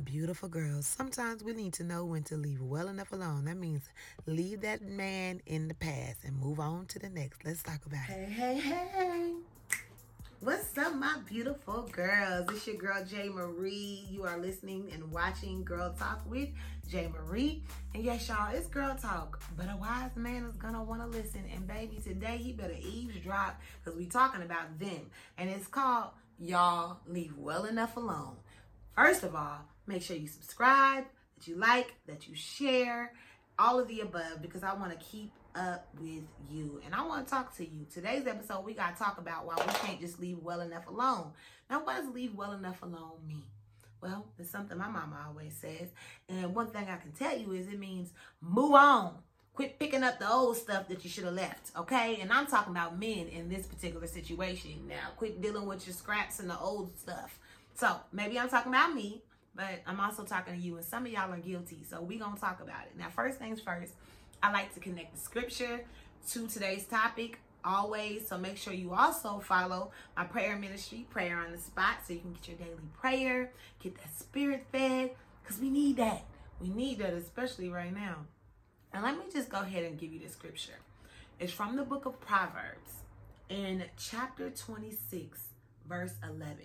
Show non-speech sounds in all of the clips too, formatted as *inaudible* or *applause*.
my beautiful girls, sometimes we need to know when to leave well enough alone. That means leave that man in the past and move on to the next. Let's talk about it. Hey, hey, hey. What's up, my beautiful girls? It's your girl, Jay Marie. You are listening and watching Girl Talk with Jay Marie. And yes, y'all, it's Girl Talk, but a wise man is gonna wanna listen. And baby, today he better eavesdrop because we talking about them. And it's called Y'all Leave Well Enough Alone. First of all, make sure you subscribe, that you like, that you share, all of the above, because I want to keep up with you and I want to talk to you. Today's episode, we got to talk about why we can't just leave well enough alone. Now, what does leave well enough alone mean? Well, it's something my mama always says. And one thing I can tell you is it means move on. Quit picking up the old stuff that you should have left, okay? And I'm talking about men in this particular situation. Now, quit dealing with your scraps and the old stuff. So maybe I'm talking about me, but I'm also talking to you, and some of y'all are guilty. So we gonna talk about it. Now, first things first, I like to connect the scripture to today's topic always. So make sure you also follow my prayer ministry, Prayer on the Spot, so you can get your daily prayer, get that spirit fed, because we need that. We need that, especially right now. And let me just go ahead and give you the scripture. It's from the book of Proverbs in chapter 26, verse 11.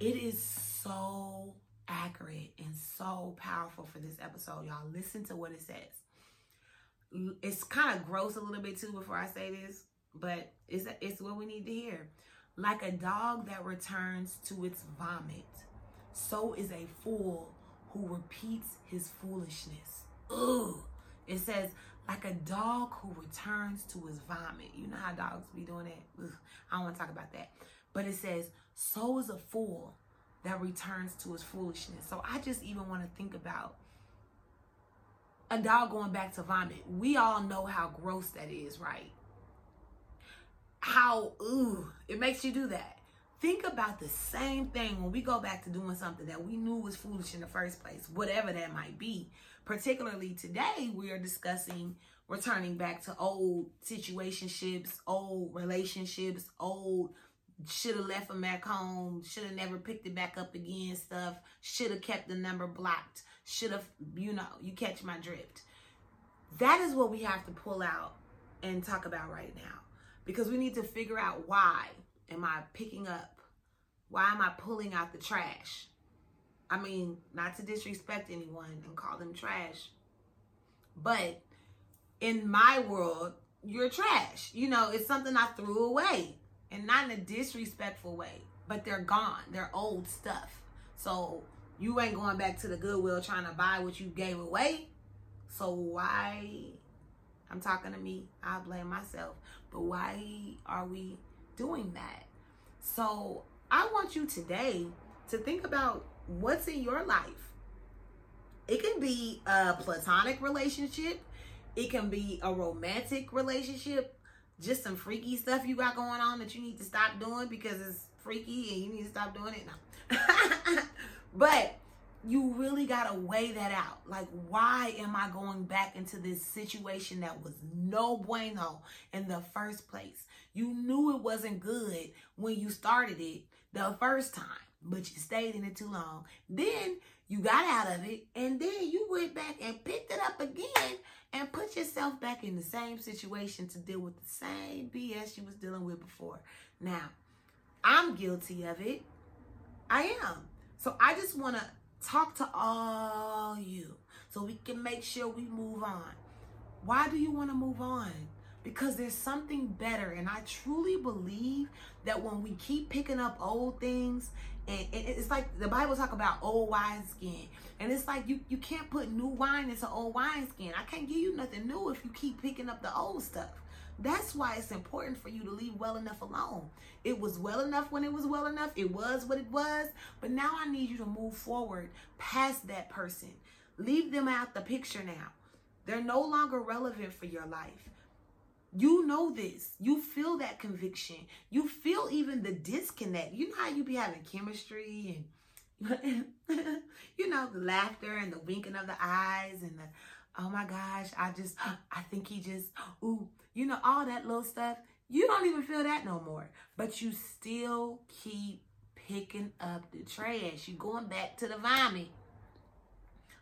It is so accurate and so powerful for this episode, y'all. Listen to what it says. It's kind of gross a little bit too before I say this, but it's it's what we need to hear. Like a dog that returns to its vomit, so is a fool who repeats his foolishness. Ugh. It says, like a dog who returns to his vomit. You know how dogs be doing that? Ugh. I don't want to talk about that. But it says, so is a fool that returns to his foolishness. So I just even want to think about a dog going back to vomit. We all know how gross that is, right? How, ooh, it makes you do that. Think about the same thing when we go back to doing something that we knew was foolish in the first place, whatever that might be. Particularly today, we are discussing returning back to old situationships, old relationships, old should have left them back home, should have never picked it back up again stuff, should have kept the number blocked, should have, you know, you catch my drift. That is what we have to pull out and talk about right now because we need to figure out why am I picking up? Why am I pulling out the trash? I mean, not to disrespect anyone and call them trash, but in my world, you're trash. You know, it's something I threw away and not in a disrespectful way, but they're gone. They're old stuff. So you ain't going back to the Goodwill trying to buy what you gave away. So why? I'm talking to me. I blame myself. But why are we doing that? So I want you today to think about what's in your life. It can be a platonic relationship. It can be a romantic relationship just some freaky stuff you got going on that you need to stop doing because it's freaky and you need to stop doing it. No. *laughs* but you really got to weigh that out. Like, why am I going back into this situation that was no bueno in the first place? You knew it wasn't good when you started it the first time, but you stayed in it too long. Then you got out of it, and then you went back and picked it up again and put yourself back in the same situation to deal with the same BS you was dealing with before. Now, I'm guilty of it. I am. So I just want to talk to all you so we can make sure we move on. Why do you want to move on? Because there's something better. And I truly believe that when we keep picking up old things and, it's like the Bible talk about old wineskin. And it's like you, you can't put new wine into old wineskin. I can't give you nothing new if you keep picking up the old stuff. That's why it's important for you to leave well enough alone. It was well enough when it was well enough. It was what it was. But now I need you to move forward past that person. Leave them out the picture now. They're no longer relevant for your life. You know this. You feel that conviction. You feel even the disconnect. You know how you be having chemistry and *laughs* you know the laughter and the winking of the eyes and the oh my gosh, I just *gasps* I think he just *gasps* ooh, you know all that little stuff. You don't even feel that no more. But you still keep picking up the trash. You going back to the vomit.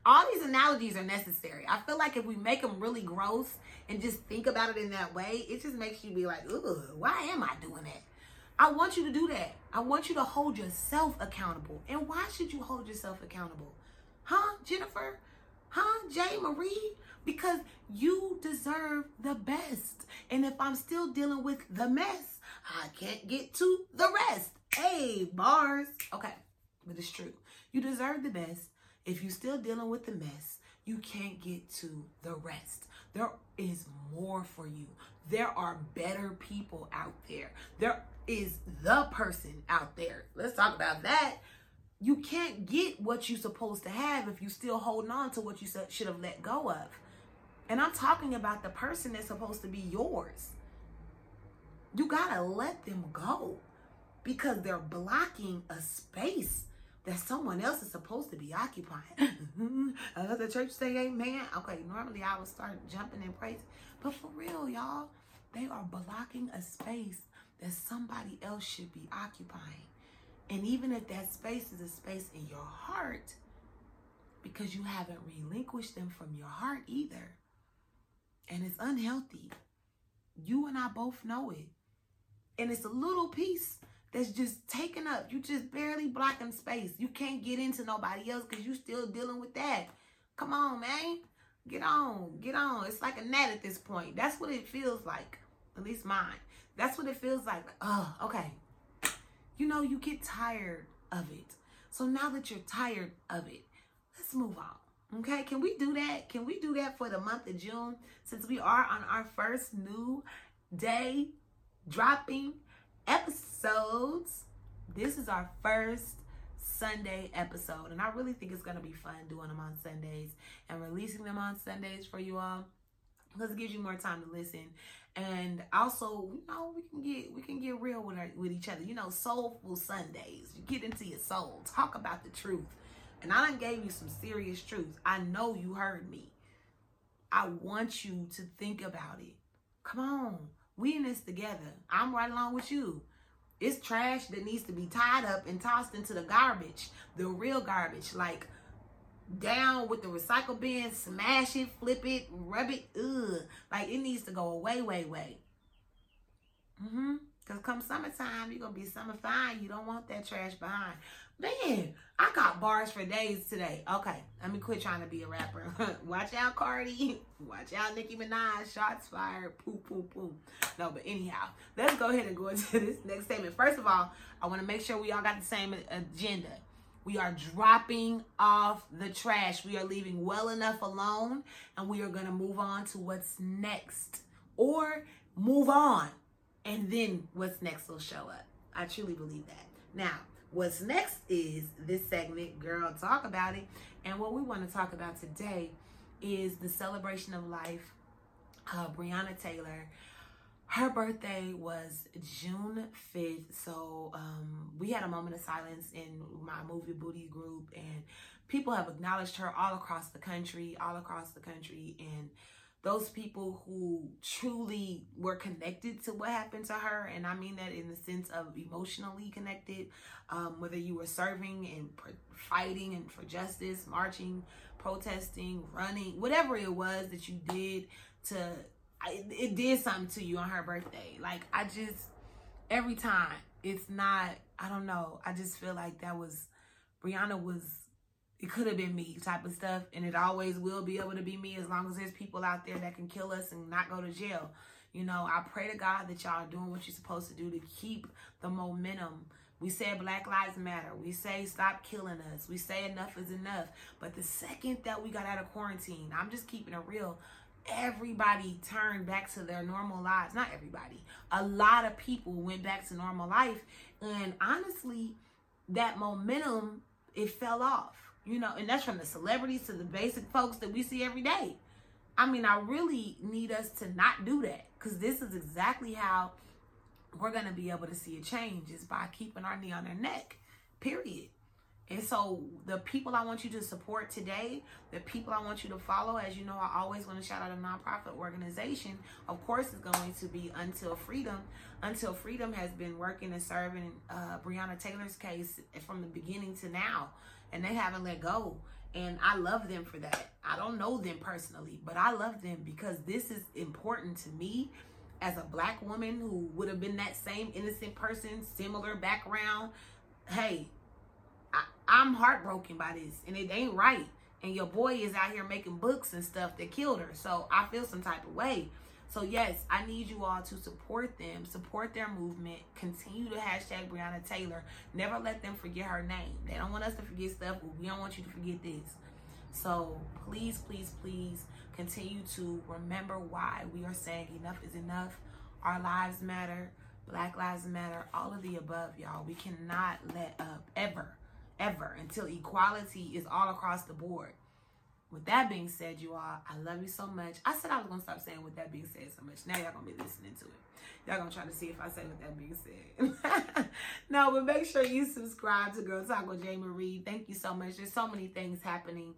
All these analogies are necessary. I feel like if we make them really gross and just think about it in that way, it just makes you be like, ugh, why am I doing that? I want you to do that. I want you to hold yourself accountable. And why should you hold yourself accountable? Huh, Jennifer? Huh, Jay Marie? Because you deserve the best. And if I'm still dealing with the mess, I can't get to the rest. Hey, bars. Okay, but it's true. You deserve the best. If you're still dealing with the mess, you can't get to the rest. There is more for you. There are better people out there. There is the person out there. Let's talk about that. You can't get what you're supposed to have if you're still holding on to what you should have let go of. And I'm talking about the person that's supposed to be yours. You got to let them go because they're blocking a space that someone else is supposed to be occupying. *laughs* uh, the church say amen. Okay, normally I would start jumping in praise. But for real, y'all, they are blocking a space that somebody else should be occupying. And even if that space is a space in your heart, because you haven't relinquished them from your heart either, and it's unhealthy, you and I both know it. And it's a little piece that's just taken up. You just barely blocking space. You can't get into nobody else because you still dealing with that. Come on, man. Get on. Get on. It's like a net at this point. That's what it feels like. At least mine. That's what it feels like. Oh, okay. You know, you get tired of it. So now that you're tired of it, let's move on. Okay, can we do that? Can we do that for the month of June since we are on our first new day dropping episodes? This is our first Sunday episode, and I really think it's going to be fun doing them on Sundays and releasing them on Sundays for you all because it gives you more time to listen. And also you know we can get we can get real with our, with each other. You know soulful sundays. You get into your soul. Talk about the truth. And i done gave you some serious truth i know you heard me. I want you to think about it. Come on we in this together i'm right along with you it's trash that needs to be tied up and tossed into the garbage the real garbage like down with the recycle bin, smash it, flip it, rub it, ugh. Like it needs to go away, way, way. Mm-hmm. Cause come summertime, you're gonna be summer fine. You don't want that trash behind. Man, I got bars for days today. Okay, let me quit trying to be a rapper. *laughs* Watch out, Cardi. *laughs* Watch out, Nicki Minaj. Shots fired. Poo, poo, poo. No, but anyhow, let's go ahead and go *laughs* into this next statement. First of all, I want to make sure we all got the same agenda. We are dropping off the trash. We are leaving well enough alone and we are going to move on to what's next or move on and then what's next will show up. I truly believe that. Now, what's next is this segment, Girl Talk About It. And what we want to talk about today is the celebration of life. Uh, Breonna Taylor her birthday was June 5th. So um, we had a moment of silence in my movie booty group, and people have acknowledged her all across the country, all across the country. And those people who truly were connected to what happened to her, and I mean that in the sense of emotionally connected, um, whether you were serving and fighting and for justice, marching, protesting, running, whatever it was that you did to it did something to you on her birthday. Like I just every time it's not. I don't know. I just feel like that was Breonna was. It could have been me type of stuff, and it always will be able to be me as long as there's people out there that can kill us and not go to jail. You know, I pray to God that y'all are doing what you're supposed to do to keep the momentum. We say Black Lives Matter. We say stop killing us. We say enough is enough. But the second that we got out of quarantine, I'm just keeping it real everybody turned back to their normal lives. Not everybody. A lot of people went back to normal life. And honestly, that momentum, it fell off. You know, and that's from the celebrities to the basic folks that we see every day. I mean, I really need us to not do that because this is exactly how we're going to be able to see a change is by keeping our knee on their neck, period. And so the people I want you to support today, the people I want you to follow, as you know, I always want to shout out a nonprofit organization. Of course, is going to be Until Freedom. Until Freedom has been working and serving uh, Breonna Taylor's case from the beginning to now, and they haven't let go. And I love them for that. I don't know them personally, but I love them because this is important to me as a black woman who would have been that same innocent person, similar background. Hey, I, I'm heartbroken by this, and it ain't right. And your boy is out here making books and stuff that killed her. So I feel some type of way. So yes, I need you all to support them, support their movement, continue to hashtag Breonna Taylor. Never let them forget her name. They don't want us to forget stuff, but we don't want you to forget this. So please, please, please continue to remember why we are saying enough is enough. Our lives matter. Black lives matter. All of the above, y'all. We cannot let up ever, ever until equality is all across the board. With that being said, you all, I love you so much. I said I was gonna stop saying with that being said so much. Now y'all gonna be listening to it. Y'all gonna try to see if I say with that being said. *laughs* no, but make sure you subscribe to Girl Talk with J. Marie. Thank you so much. There's so many things happening.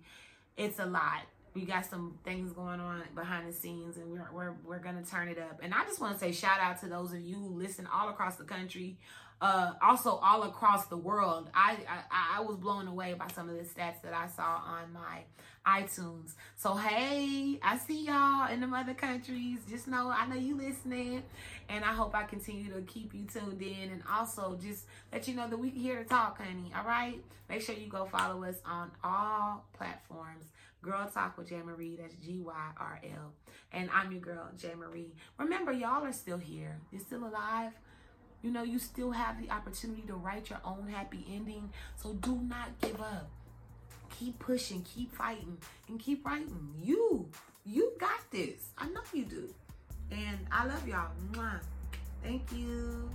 It's a lot. We got some things going on behind the scenes, and we're we're we're gonna turn it up. And I just want to say shout out to those of you who listen all across the country uh, also all across the world. I, I I was blown away by some of the stats that I saw on my iTunes. So hey, I see y'all in the other countries. Just know I know you listening, and I hope I continue to keep you tuned in, and also just let you know that we here to talk, honey. All right, make sure you go follow us on all platforms. Girl Talk with J Marie. That's G Y R L, and I'm your girl J Marie. Remember, y'all are still here. You're still alive. You know, you still have the opportunity to write your own happy ending. So do not give up. Keep pushing, keep fighting, and keep writing. You, you got this. I know you do. And I love y'all. Mwah. Thank you.